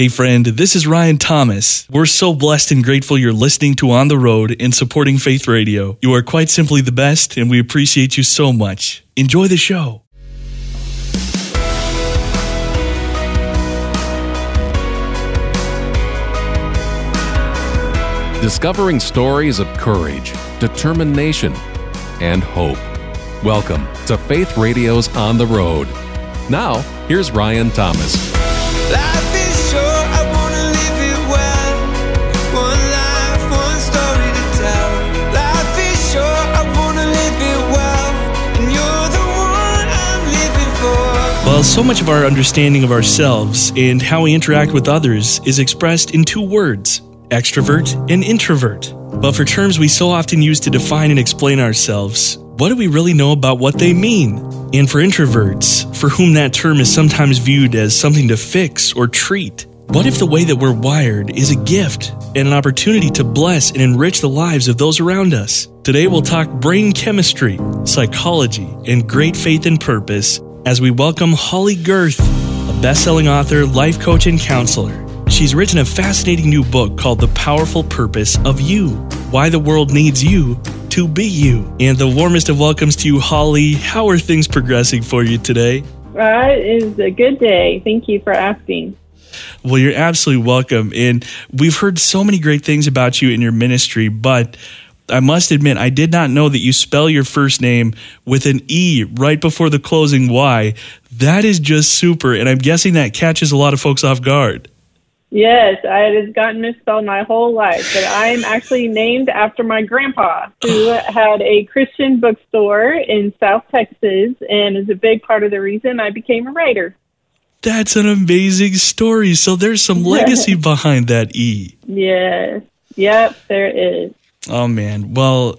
Hey, friend, this is Ryan Thomas. We're so blessed and grateful you're listening to On the Road and supporting Faith Radio. You are quite simply the best, and we appreciate you so much. Enjoy the show. Discovering stories of courage, determination, and hope. Welcome to Faith Radio's On the Road. Now, here's Ryan Thomas. Well, so much of our understanding of ourselves and how we interact with others is expressed in two words extrovert and introvert. But for terms we so often use to define and explain ourselves, what do we really know about what they mean? And for introverts, for whom that term is sometimes viewed as something to fix or treat, what if the way that we're wired is a gift and an opportunity to bless and enrich the lives of those around us? Today we'll talk brain chemistry, psychology, and great faith and purpose as we welcome Holley Gerth, a best-selling author, life coach, and counselor. She's written a fascinating new book called The Powerful Purpose of You Why the World Needs You to Be You. And the warmest of welcomes to you, Holley. How are things progressing for you today? Uh, it is a good day. Thank you for asking. Well, you're absolutely welcome. And we've heard so many great things about you in your ministry, but I must admit, I did not know that you spell your first name with an E right before the closing Y. That is just super. And I'm guessing that catches a lot of folks off guard. Yes, I has gotten misspelled my whole life, but I'm actually named after my grandpa, who had a Christian bookstore in South Texas, and is a big part of the reason I became a writer. That's an amazing story. So there's some legacy behind that E. Yes, yep, there is. Oh, man. Well,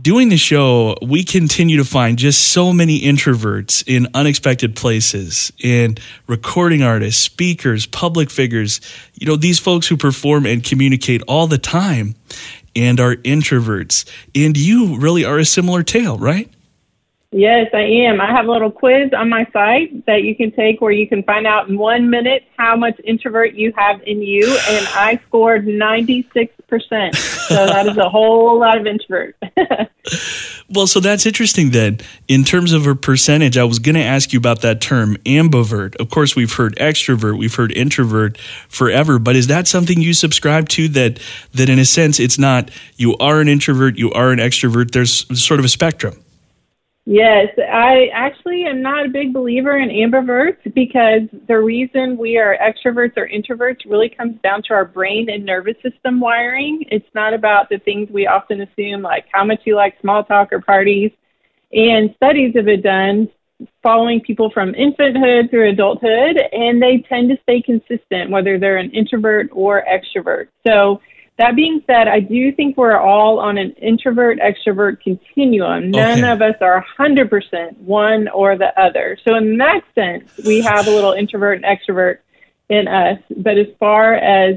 doing the show, we continue to find just so many introverts in unexpected places and recording artists, speakers, public figures. You know, these folks who perform and communicate all the time and are introverts. And you really are a similar tale, right? Yes, I am. I have a little quiz on my site that you can take where you can find out in one minute how much introvert you have in you, and I scored 96%. So that is a whole lot of introvert. Well, so that's interesting then. In terms of a percentage, I was going to ask you about that term, ambivert. Of course, we've heard extrovert, we've heard introvert forever, but is that something you subscribe to that that in a sense it's not you are an introvert, you are an extrovert, there's sort of a spectrum. Yes, I actually am not a big believer in ambiverts because the reason we are extroverts or introverts really comes down to our brain and nervous system wiring. It's not about the things we often assume, like how much you like small talk or parties. And studies have been done following people from infanthood through adulthood, and they tend to stay consistent whether they're an introvert or extrovert. So, that being said, I do think we're all on an introvert extrovert continuum. None Okay. of us are 100% one or the other. So, in that sense, we have a little introvert and extrovert in us. But as far as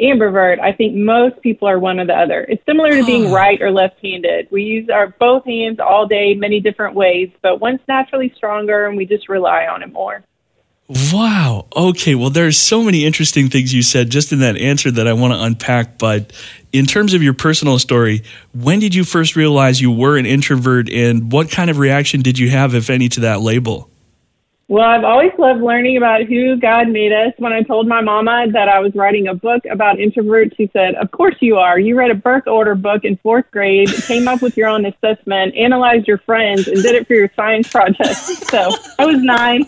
ambivert, I think most people are one or the other. It's similar to being oh. right or left handed. We use our both hands all day, many different ways, but one's naturally stronger and we just rely on it more. Wow. Okay. Well, there's so many interesting things you said just in that answer that I want to unpack. But in terms of your personal story, when did you first realize you were an introvert and what kind of reaction did you have, if any, to that label? Well, I've always loved learning about who God made us. When I told my mama that I was writing a book about introverts, she said, Of course you are. You read a birth order book in fourth grade, came up with your own assessment, analyzed your friends, and did it for your science project. So I was nine.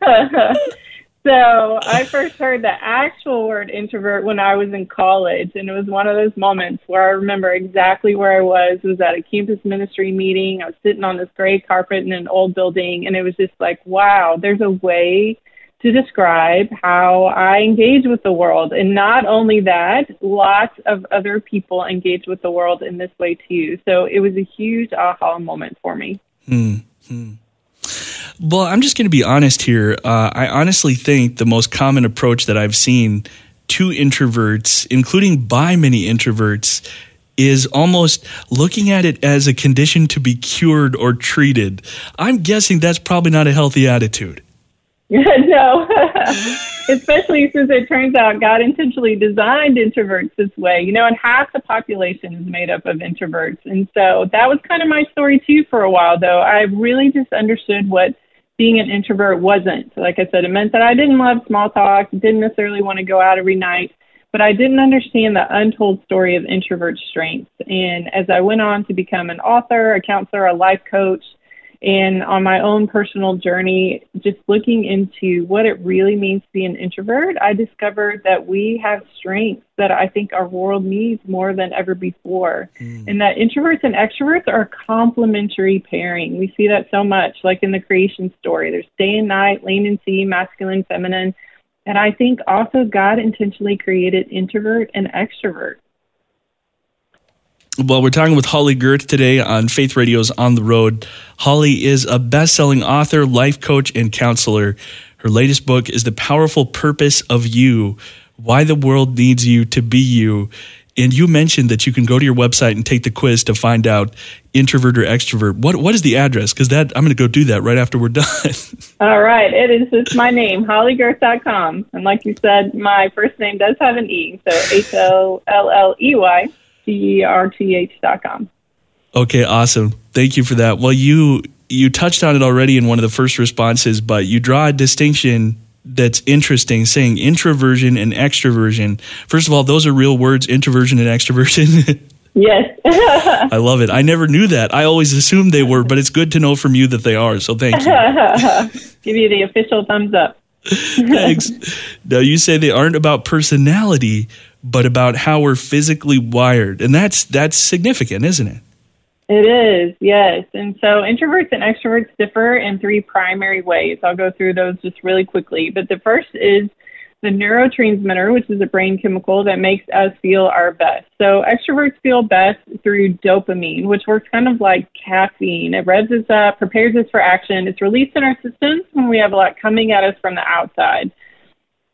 so I first heard the actual word introvert when I was in college, and it was one of those moments where I remember exactly where I was. It was at a campus ministry meeting. I was sitting on this gray carpet in an old building, and it was just like, wow, there's a way to describe how I engage with the world. And not only that, lots of other people engage with the world in this way too. So it was a huge aha moment for me. Hmm, hmm. Well, I'm just going to be honest here. Uh, I honestly think the most common approach that I've seen to introverts, including by many introverts, is almost looking at it as a condition to be cured or treated. I'm guessing that's probably not a healthy attitude. no, especially since it turns out God intentionally designed introverts this way, you know, and half the population is made up of introverts. And so that was kind of my story too for a while, though. I really just understood what being an introvert wasn't. Like I said, it meant that I didn't love small talk, didn't necessarily want to go out every night, but I didn't understand the untold story of introvert strengths. And as I went on to become an author, a counselor, a life coach, and on my own personal journey, just looking into what it really means to be an introvert, I discovered that we have strengths that I think our world needs more than ever before. Mm. And that introverts and extroverts are complementary pairing. We see that so much, like in the creation story. There's day and night, land and sea, masculine, feminine. And I think also God intentionally created introvert and extrovert. Well, we're talking with Holley Gerth today on Faith Radio's On the Road. Holley is a best selling author, life coach, and counselor. Her latest book is The Powerful Purpose of You Why the World Needs You to Be You. And you mentioned that you can go to your website and take the quiz to find out introvert or extrovert. What what is the address? Because that I'm going to go do that right after we're done. All right, it is just my name, holleygerth.com, and like you said, my first name does have an e, so H O L L E Y G-E-R-T-H dot. Okay, awesome. Thank you for that. Well, you you touched on it already in one of the first responses, but you draw a distinction that's interesting, saying introversion and extroversion. First of all, those are real words, introversion and extroversion. yes. I love it. I never knew that. I always assumed they were, but it's good to know from you that they are. So thank you. Give you the official thumbs up. Thanks. Now, you say they aren't about personality, but about how we're physically wired. And that's that's significant, isn't it? It is, yes. And so introverts and extroverts differ in three primary ways. I'll go through those just really quickly. But the first is the neurotransmitter, which is a brain chemical that makes us feel our best. So extroverts feel best through dopamine, which works kind of like caffeine. It revs us up, prepares us for action. It's released in our systems when we have a lot coming at us from the outside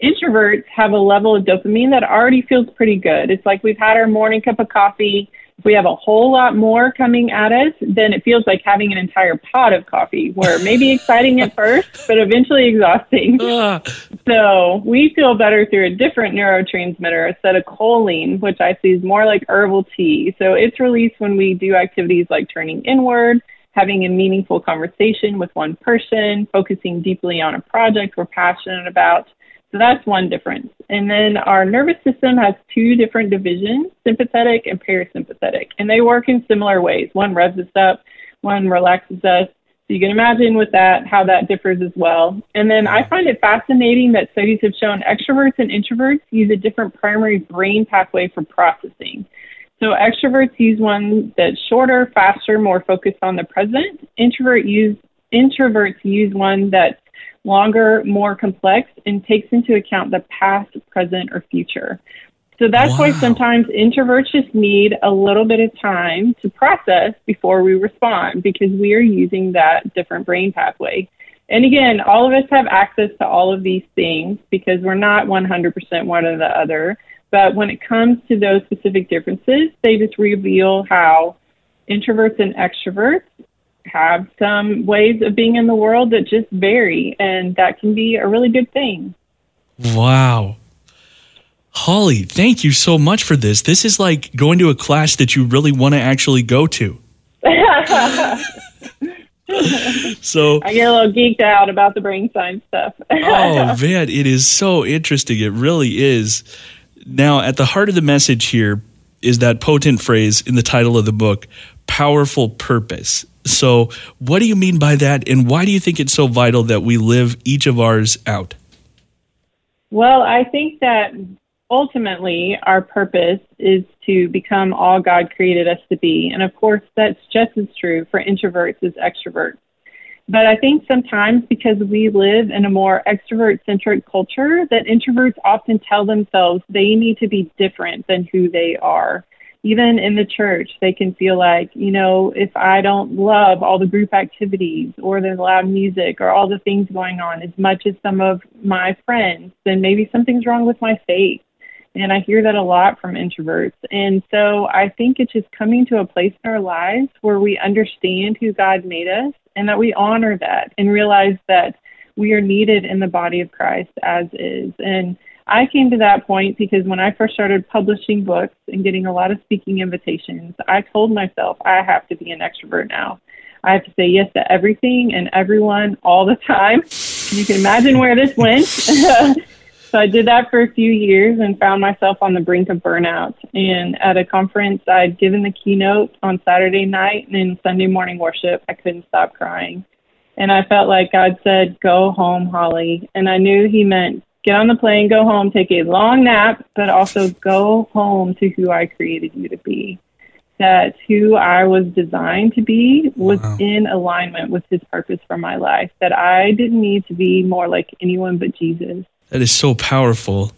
introverts have a level of dopamine that already feels pretty good. It's like we've had our morning cup of coffee. If we have a whole lot more coming at us, then it feels like having an entire pot of coffee, where maybe exciting at first, but eventually exhausting. Ah. so we feel better through a different neurotransmitter, acetylcholine, which I see is more like herbal tea. So it's released when we do activities like turning inward, having a meaningful conversation with one person, focusing deeply on a project we're passionate about. So that's one difference. And then our nervous system has two different divisions, sympathetic and parasympathetic, and they work in similar ways. One revs us up, one relaxes us. So you can imagine with that how that differs as well. And then I find it fascinating that studies have shown extroverts and introverts use a different primary brain pathway for processing. So extroverts use one that's shorter, faster, more focused on the present. Introvert use introverts use one that's longer, more complex, and takes into account the past, present, or future. So that's wow. why sometimes introverts just need a little bit of time to process before we respond because we are using that different brain pathway. And again, all of us have access to all of these things because we're not 100% one or the other. But when it comes to those specific differences, they just reveal how introverts and extroverts have some ways of being in the world that just vary, and that can be a really good thing. Wow. Holley, thank you so much for this. This is like going to a class that you really want to actually go to. so I get a little geeked out about the brain science stuff. oh man, it is so interesting. It really is. Now, at the heart of the message here is that potent phrase in the title of the book, powerful purpose. So, what do you mean by that, and why do you think it's so vital that we live each of ours out? Well, I think that ultimately our purpose is to become all God created us to be. And of course, that's just as true for introverts as extroverts. But I think sometimes because we live in a more extrovert centric culture, that introverts often tell themselves they need to be different than who they are even in the church, they can feel like, you know, if I don't love all the group activities or the loud music or all the things going on as much as some of my friends, then maybe something's wrong with my faith. And I hear that a lot from introverts. And so I think it's just coming to a place in our lives where we understand who God made us and that we honor that and realize that we are needed in the body of Christ as is. And I came to that point because when I first started publishing books and getting a lot of speaking invitations, I told myself I have to be an extrovert now. I have to say yes to everything and everyone all the time. You can imagine where this went. so I did that for a few years and found myself on the brink of burnout. And at a conference, I'd given the keynote on Saturday night and in Sunday morning worship, I couldn't stop crying. And I felt like God said, Go home, Holley. And I knew He meant get on the plane, go home, take a long nap, but also go home to who I created you to be. That who I was designed to be was wow. in alignment with His purpose for my life. That I didn't need to be more like anyone but Jesus. That is so powerful.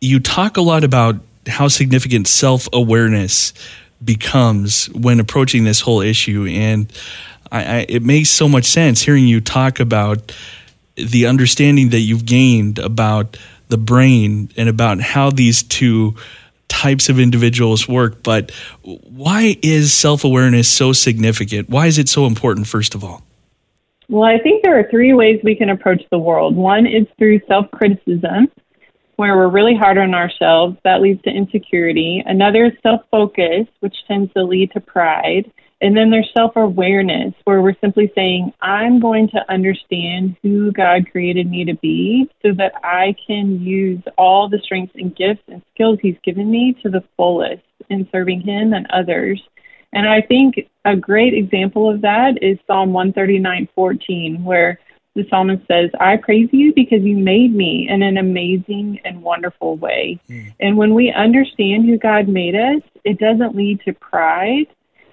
You talk a lot about how significant self awareness becomes when approaching this whole issue. And I, I, it makes so much sense hearing you talk about the understanding that you've gained about the brain and about how these two types of individuals work. But why is self awareness so significant? Why is it so important, first of all? Well, I think there are three ways we can approach the world. One is through self criticism, where we're really hard on ourselves. That leads to insecurity. Another is self focus, which tends to lead to pride. And then there's self awareness, where we're simply saying, I'm going to understand who God created me to be so that I can use all the strengths and gifts and skills He's given me to the fullest in serving Him and others. And I think a great example of that is Psalm 139:14, where the psalmist says, I praise you because you made me in an amazing and wonderful way. Mm. And when we understand who God made us, it doesn't lead to pride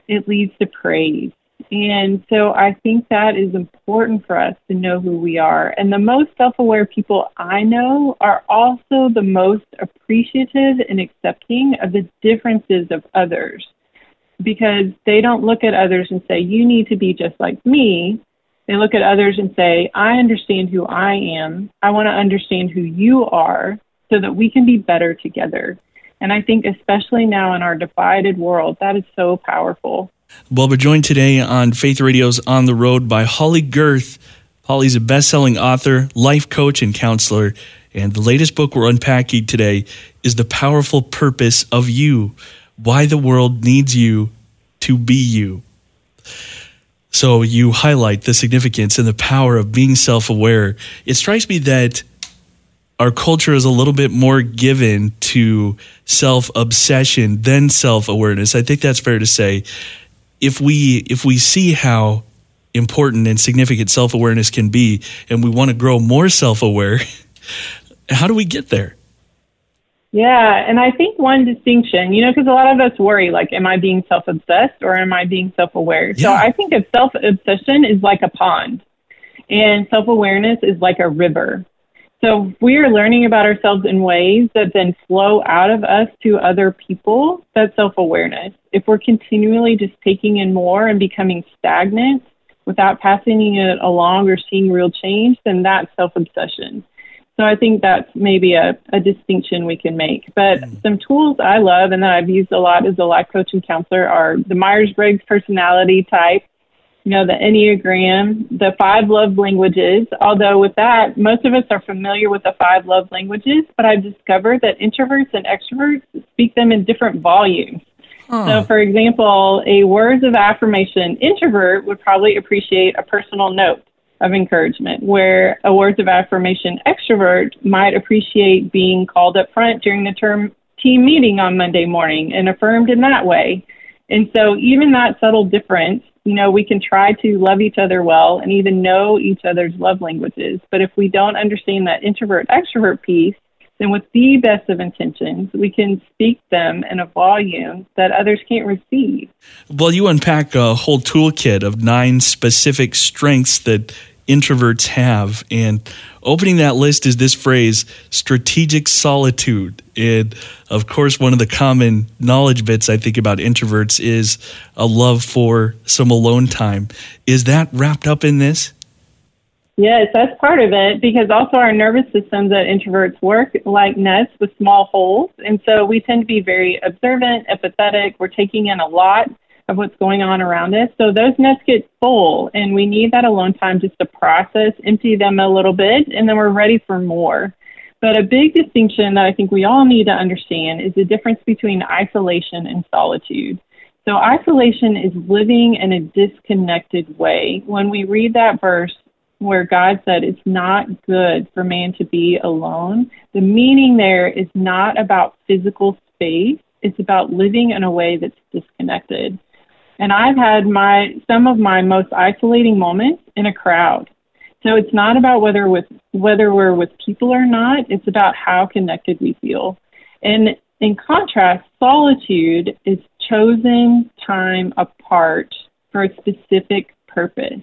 it leads to praise. And so I think that is important for us to know who we are. And the most self aware people I know are also the most appreciative and accepting of the differences of others because they don't look at others and say, you need to be just like me. They look at others and say, I understand who I am. I want to understand who you are so that we can be better together. And I think, especially now in our divided world, that is so powerful. Well, we're joined today on Faith Radio's On the Road by Holley Gerth. Holley's a best selling author, life coach, and counselor. And the latest book we're unpacking today is The Powerful Purpose of You Why the World Needs You to Be You. So you highlight the significance and the power of being self aware. It strikes me that our culture is a little bit more given to self obsession than self awareness. I think that's fair to say. If we if we see how important and significant self awareness can be, and we want to grow more self aware, how do we get there? Yeah, and I think one distinction, you know, because a lot of us worry, like, am I being self obsessed or am I being self aware? Yeah. So I think of self obsession is like a pond, and self awareness is like a river. So we are learning about ourselves in ways that then flow out of us to other people. That's self awareness. If we're continually just taking in more and becoming stagnant without passing it along or seeing real change, then that's self obsession. So I think that's maybe a, a distinction we can make. But mm. some tools I love and that I've used a lot as a life coach and counselor are the Myers Briggs personality type you know, the Enneagram, the five love languages. Although, with that, most of us are familiar with the five love languages, but I've discovered that introverts and extroverts speak them in different volumes. So, for example, a words of affirmation introvert would probably appreciate a personal note of encouragement, where a words of affirmation extrovert might appreciate being called up front during the term team meeting on Monday morning and affirmed in that way. And so, even that subtle difference you know, we can try to love each other well and even know each other's love languages. But if we don't understand that introvert extrovert piece, then with the best of intentions, we can speak them in a volume that others can't receive. Well, you unpack a whole toolkit of nine specific strengths that introverts have. And opening that list is this phrase strategic solitude. And of course, one of the common knowledge bits I think about introverts is a love for some alone time. Is that wrapped up in this? Yes, that's part of it because also our nervous systems that introverts work like nets with small holes. And so we tend to be very observant, empathetic. We're taking in a lot of what's going on around us. So those nets get full, and we need that alone time just to process, empty them a little bit, and then we're ready for more. But a big distinction that I think we all need to understand is the difference between isolation and solitude. So, isolation is living in a disconnected way. When we read that verse where God said it's not good for man to be alone, the meaning there is not about physical space, it's about living in a way that's disconnected. And I've had my some of my most isolating moments in a crowd. So it's not about whether with whether we're with people or not, it's about how connected we feel. And in contrast, solitude is chosen time apart for a specific purpose.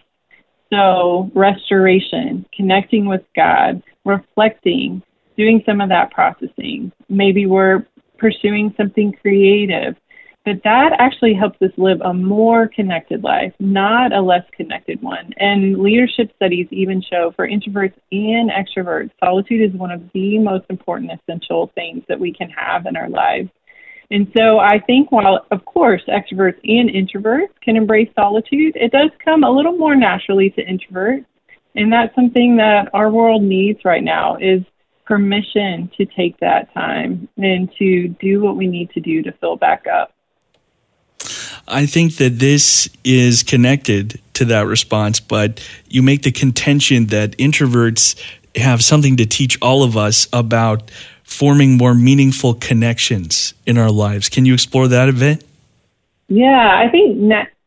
So, restoration, connecting with God, reflecting, doing some of that processing. Maybe we're pursuing something creative. But that actually helps us live a more connected life, not a less connected one. And leadership studies even show for introverts and extroverts, solitude is one of the most important essential things that we can have in our lives. And so I think while, of course, extroverts and introverts can embrace solitude, it does come a little more naturally to introverts. And that's something that our world needs right now is permission to take that time and to do what we need to do to fill back up. I think that this is connected to that response, but you make the contention that introverts have something to teach all of us about forming more meaningful connections in our lives. Can you explore that a bit? Yeah, I think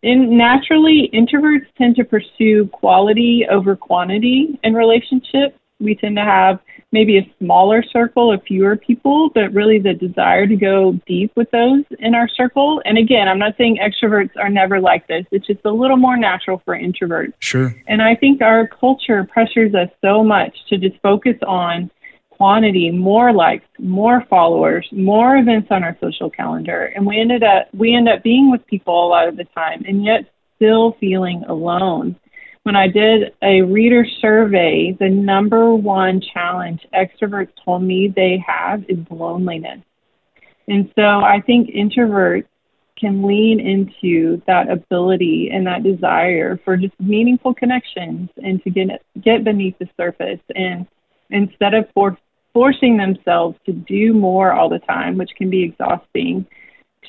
in, naturally introverts tend to pursue quality over quantity in relationships. We tend to have maybe a smaller circle of fewer people, but really the desire to go deep with those in our circle. And again, I'm not saying extroverts are never like this. It's just a little more natural for introverts. Sure. And I think our culture pressures us so much to just focus on quantity, more likes, more followers, more events on our social calendar, and we ended up we end up being with people a lot of the time, and yet still feeling alone. When I did a reader survey, the number one challenge extroverts told me they have is loneliness. And so I think introverts can lean into that ability and that desire for just meaningful connections and to get get beneath the surface and instead of for, forcing themselves to do more all the time, which can be exhausting,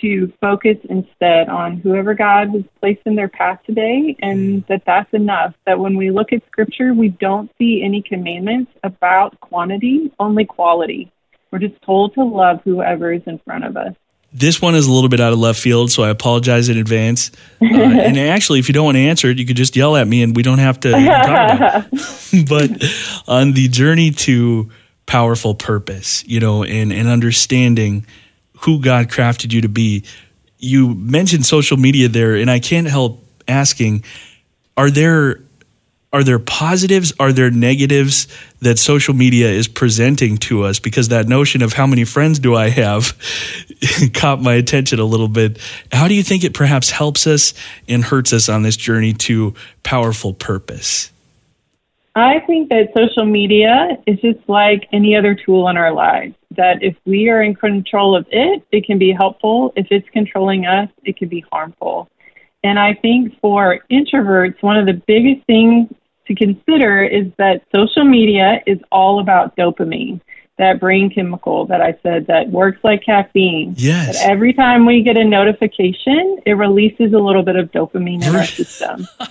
to focus instead on whoever God has placed in their path today, and that that's enough. That when we look at Scripture, we don't see any commandments about quantity, only quality. We're just told to love whoever is in front of us. This one is a little bit out of left field, so I apologize in advance. Uh, and actually, if you don't want to answer it, you could just yell at me and we don't have to talk about it. but on the journey to powerful purpose, you know, and, and understanding who God crafted you to be. You mentioned social media there, and I can't help asking, are there are there positives are there negatives that social media is presenting to us? Because that notion of how many friends do i have caught my attention a little bit. How do you think it perhaps helps us and hurts us on this journey to powerful purpose I think that social media is just like any other tool in our lives. That if we are in control of it, it can be helpful. If it's controlling us, it can be harmful. And I think for introverts, one of the biggest things to consider is that social media is all about dopamine, that brain chemical that I said that works like caffeine. Yes. That every time we get a notification, it releases a little bit of dopamine in our system.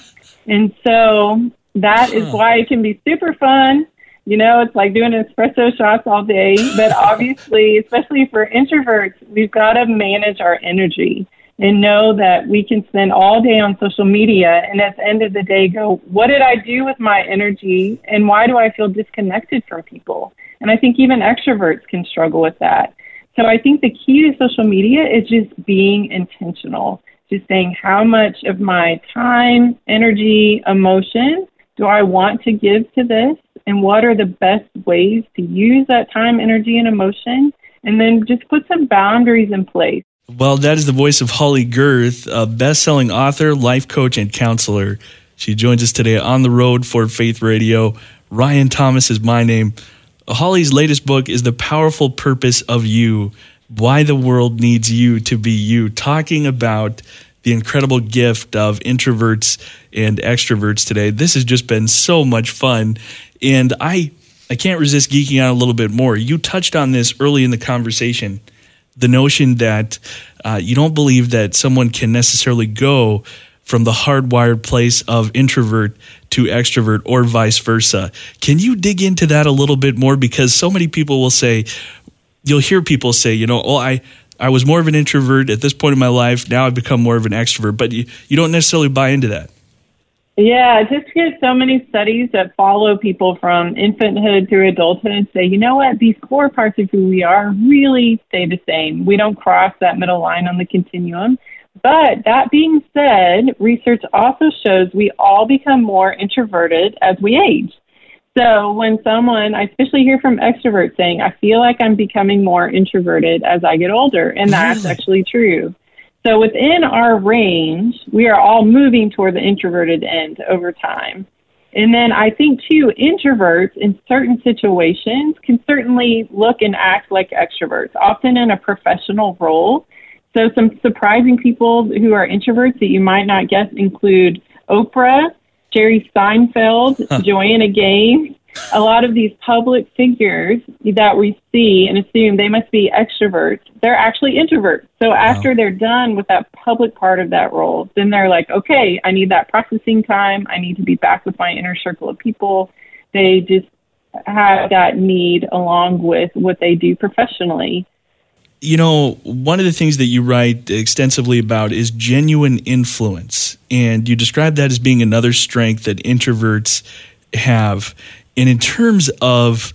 And so that is why it can be super fun. You know, it's like doing espresso shots all day. But obviously, especially for introverts, we've got to manage our energy and know that we can spend all day on social media and at the end of the day go, what did I do with my energy and why do I feel disconnected from people? And I think even extroverts can struggle with that. So I think the key to social media is just being intentional, just saying how much of my time, energy, emotion do I want to give to this? And what are the best ways to use that time, energy, and emotion? And then just put some boundaries in place. Well, that is the voice of Holley Gerth, a best selling author, life coach, and counselor. She joins us today on the road for Faith Radio. Ryan Thomas is my name. Holley's latest book is The Powerful Purpose of You Why the World Needs You to Be You, talking about the incredible gift of introverts and extroverts today. This has just been so much fun. And I, I can't resist geeking out a little bit more. You touched on this early in the conversation the notion that uh, you don't believe that someone can necessarily go from the hardwired place of introvert to extrovert or vice versa. Can you dig into that a little bit more? Because so many people will say, you'll hear people say, you know, oh, I, I was more of an introvert at this point in my life. Now I've become more of an extrovert, but you, you don't necessarily buy into that. Yeah, just because so many studies that follow people from infanthood through adulthood and say, you know what, these core parts of who we are really stay the same. We don't cross that middle line on the continuum. But that being said, research also shows we all become more introverted as we age. So when someone, I especially hear from extroverts saying, I feel like I'm becoming more introverted as I get older, and that's really? actually true. So within our range, we are all moving toward the introverted end over time. And then I think too, introverts in certain situations can certainly look and act like extroverts, often in a professional role. So some surprising people who are introverts that you might not guess include Oprah, Jerry Seinfeld, huh. Joanna Gaines, a lot of these public figures that we see and assume they must be extroverts, they're actually introverts. So after wow. they're done with that public part of that role, then they're like, okay, I need that processing time. I need to be back with my inner circle of people. They just have that need along with what they do professionally. You know, one of the things that you write extensively about is genuine influence. And you describe that as being another strength that introverts have. And in terms of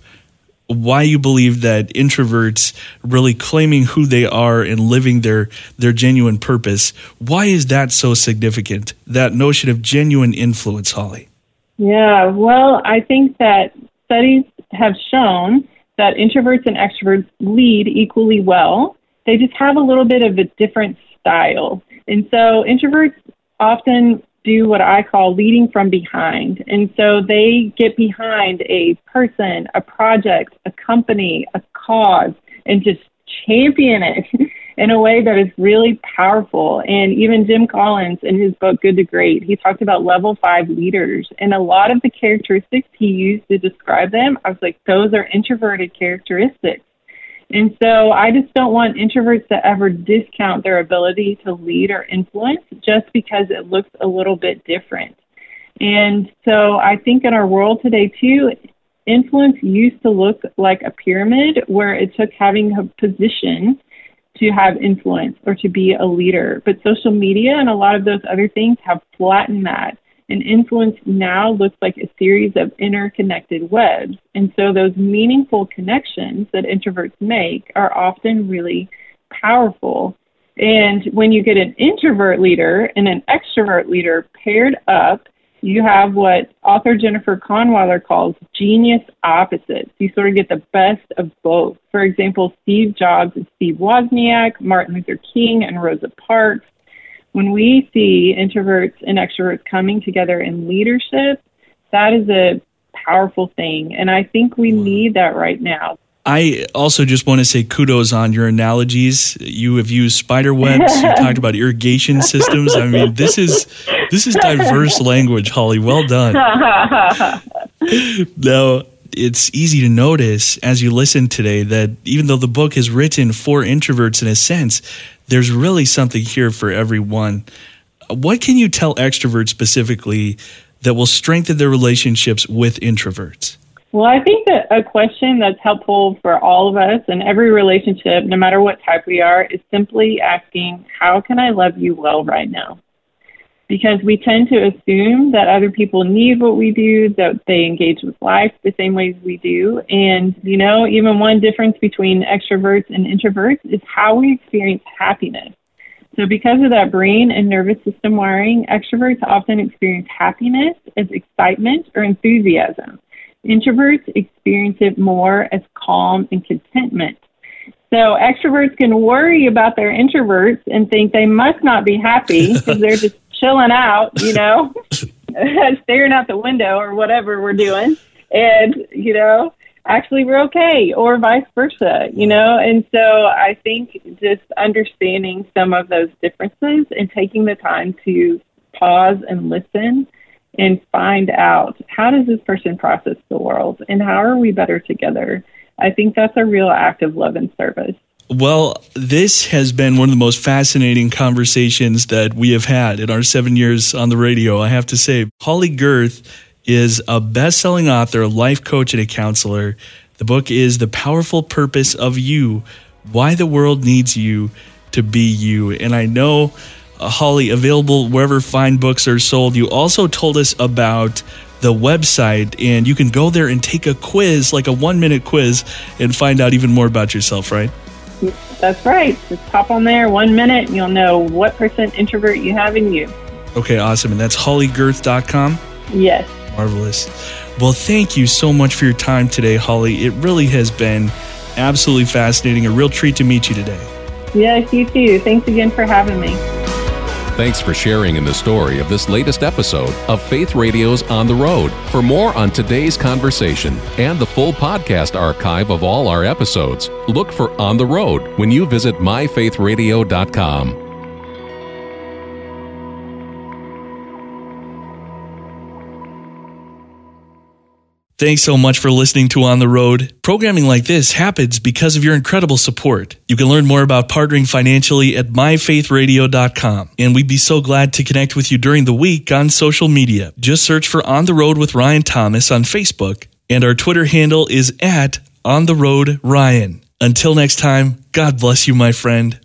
why you believe that introverts really claiming who they are and living their their genuine purpose, why is that so significant? That notion of genuine influence, Holley. Yeah, well, I think that studies have shown that introverts and extroverts lead equally well. They just have a little bit of a different style. And so introverts often do what I call leading from behind. And so they get behind a person, a project, a company, a cause, and just champion it in a way that is really powerful. And even Jim Collins in his book Good to Great, he talked about level five leaders. And a lot of the characteristics he used to describe them, I was like, those are introverted characteristics. And so I just don't want introverts to ever discount their ability to lead or influence just because it looks a little bit different. And so I think in our world today, too, influence used to look like a pyramid where it took having a position to have influence or to be a leader. But social media and a lot of those other things have flattened that. And influence now looks like a series of interconnected webs. And so those meaningful connections that introverts make are often really powerful. And when you get an introvert leader and an extrovert leader paired up, you have what author Jennifer Kahnweiler calls genius opposites. You sort of get the best of both. For example, Steve Jobs and Steve Wozniak, Martin Luther King and Rosa Parks, when we see introverts and extroverts coming together in leadership, that is a powerful thing. And I think we need that right now. I also just want to say kudos on your analogies. You have used spider webs. you talked about irrigation systems. I mean, this is this is diverse language, Holley. Well done. now, it's easy to notice as you listen today that even though the book is written for introverts in a sense, there's really something here for everyone. What can you tell extroverts specifically that will strengthen their relationships with introverts? Well, I think that a question that's helpful for all of us in every relationship, no matter what type we are, is simply asking, How can I love you well right now? because we tend to assume that other people need what we do, that they engage with life the same ways we do. And, you know, even one difference between extroverts and introverts is how we experience happiness. So, because of that brain and nervous system wiring, extroverts often experience happiness as excitement or enthusiasm. Introverts experience it more as calm and contentment. So extroverts can worry about their introverts and think they must not be happy because they're just chilling out, you know, staring out the window or whatever we're doing. And, you know, actually we're okay or vice versa you know and so i think just understanding some of those differences and taking the time to pause and listen and find out how does this person process the world and how are we better together i think that's a real act of love and service well, this has been one of the most fascinating conversations that we have had in our seven years on the radio. I have to say, Holley Gerth is a best selling author, a life coach, and a counselor. The book is The Powerful Purpose of You Why the World Needs You to Be You. And I know, uh, Holley, available wherever fine books are sold. You also told us about the website, and you can go there and take a quiz, like a one minute quiz, and find out even more about yourself, right? That's right. Just hop on there one minute, and you'll know what percent introvert you have in you. Okay, awesome. And that's holleygerth.com? Yes. Marvelous. Well, thank you so much for your time today, Holly. It really has been absolutely fascinating. A real treat to meet you today. Yes, you too. Thanks again for having me. Thanks for sharing in the story of this latest episode of Faith Radio's On the Road. For more on today's conversation and the full podcast archive of all our episodes, look for On the Road when you visit myfaithradio.com. Thanks so much for listening to On the Road. Programming like this happens because of your incredible support. You can learn more about partnering financially at myfaithradio.com. And we'd be so glad to connect with you during the week on social media. Just search for On the Road with Ryan Thomas on Facebook, and our Twitter handle is at On the Road Ryan. Until next time, God bless you, my friend.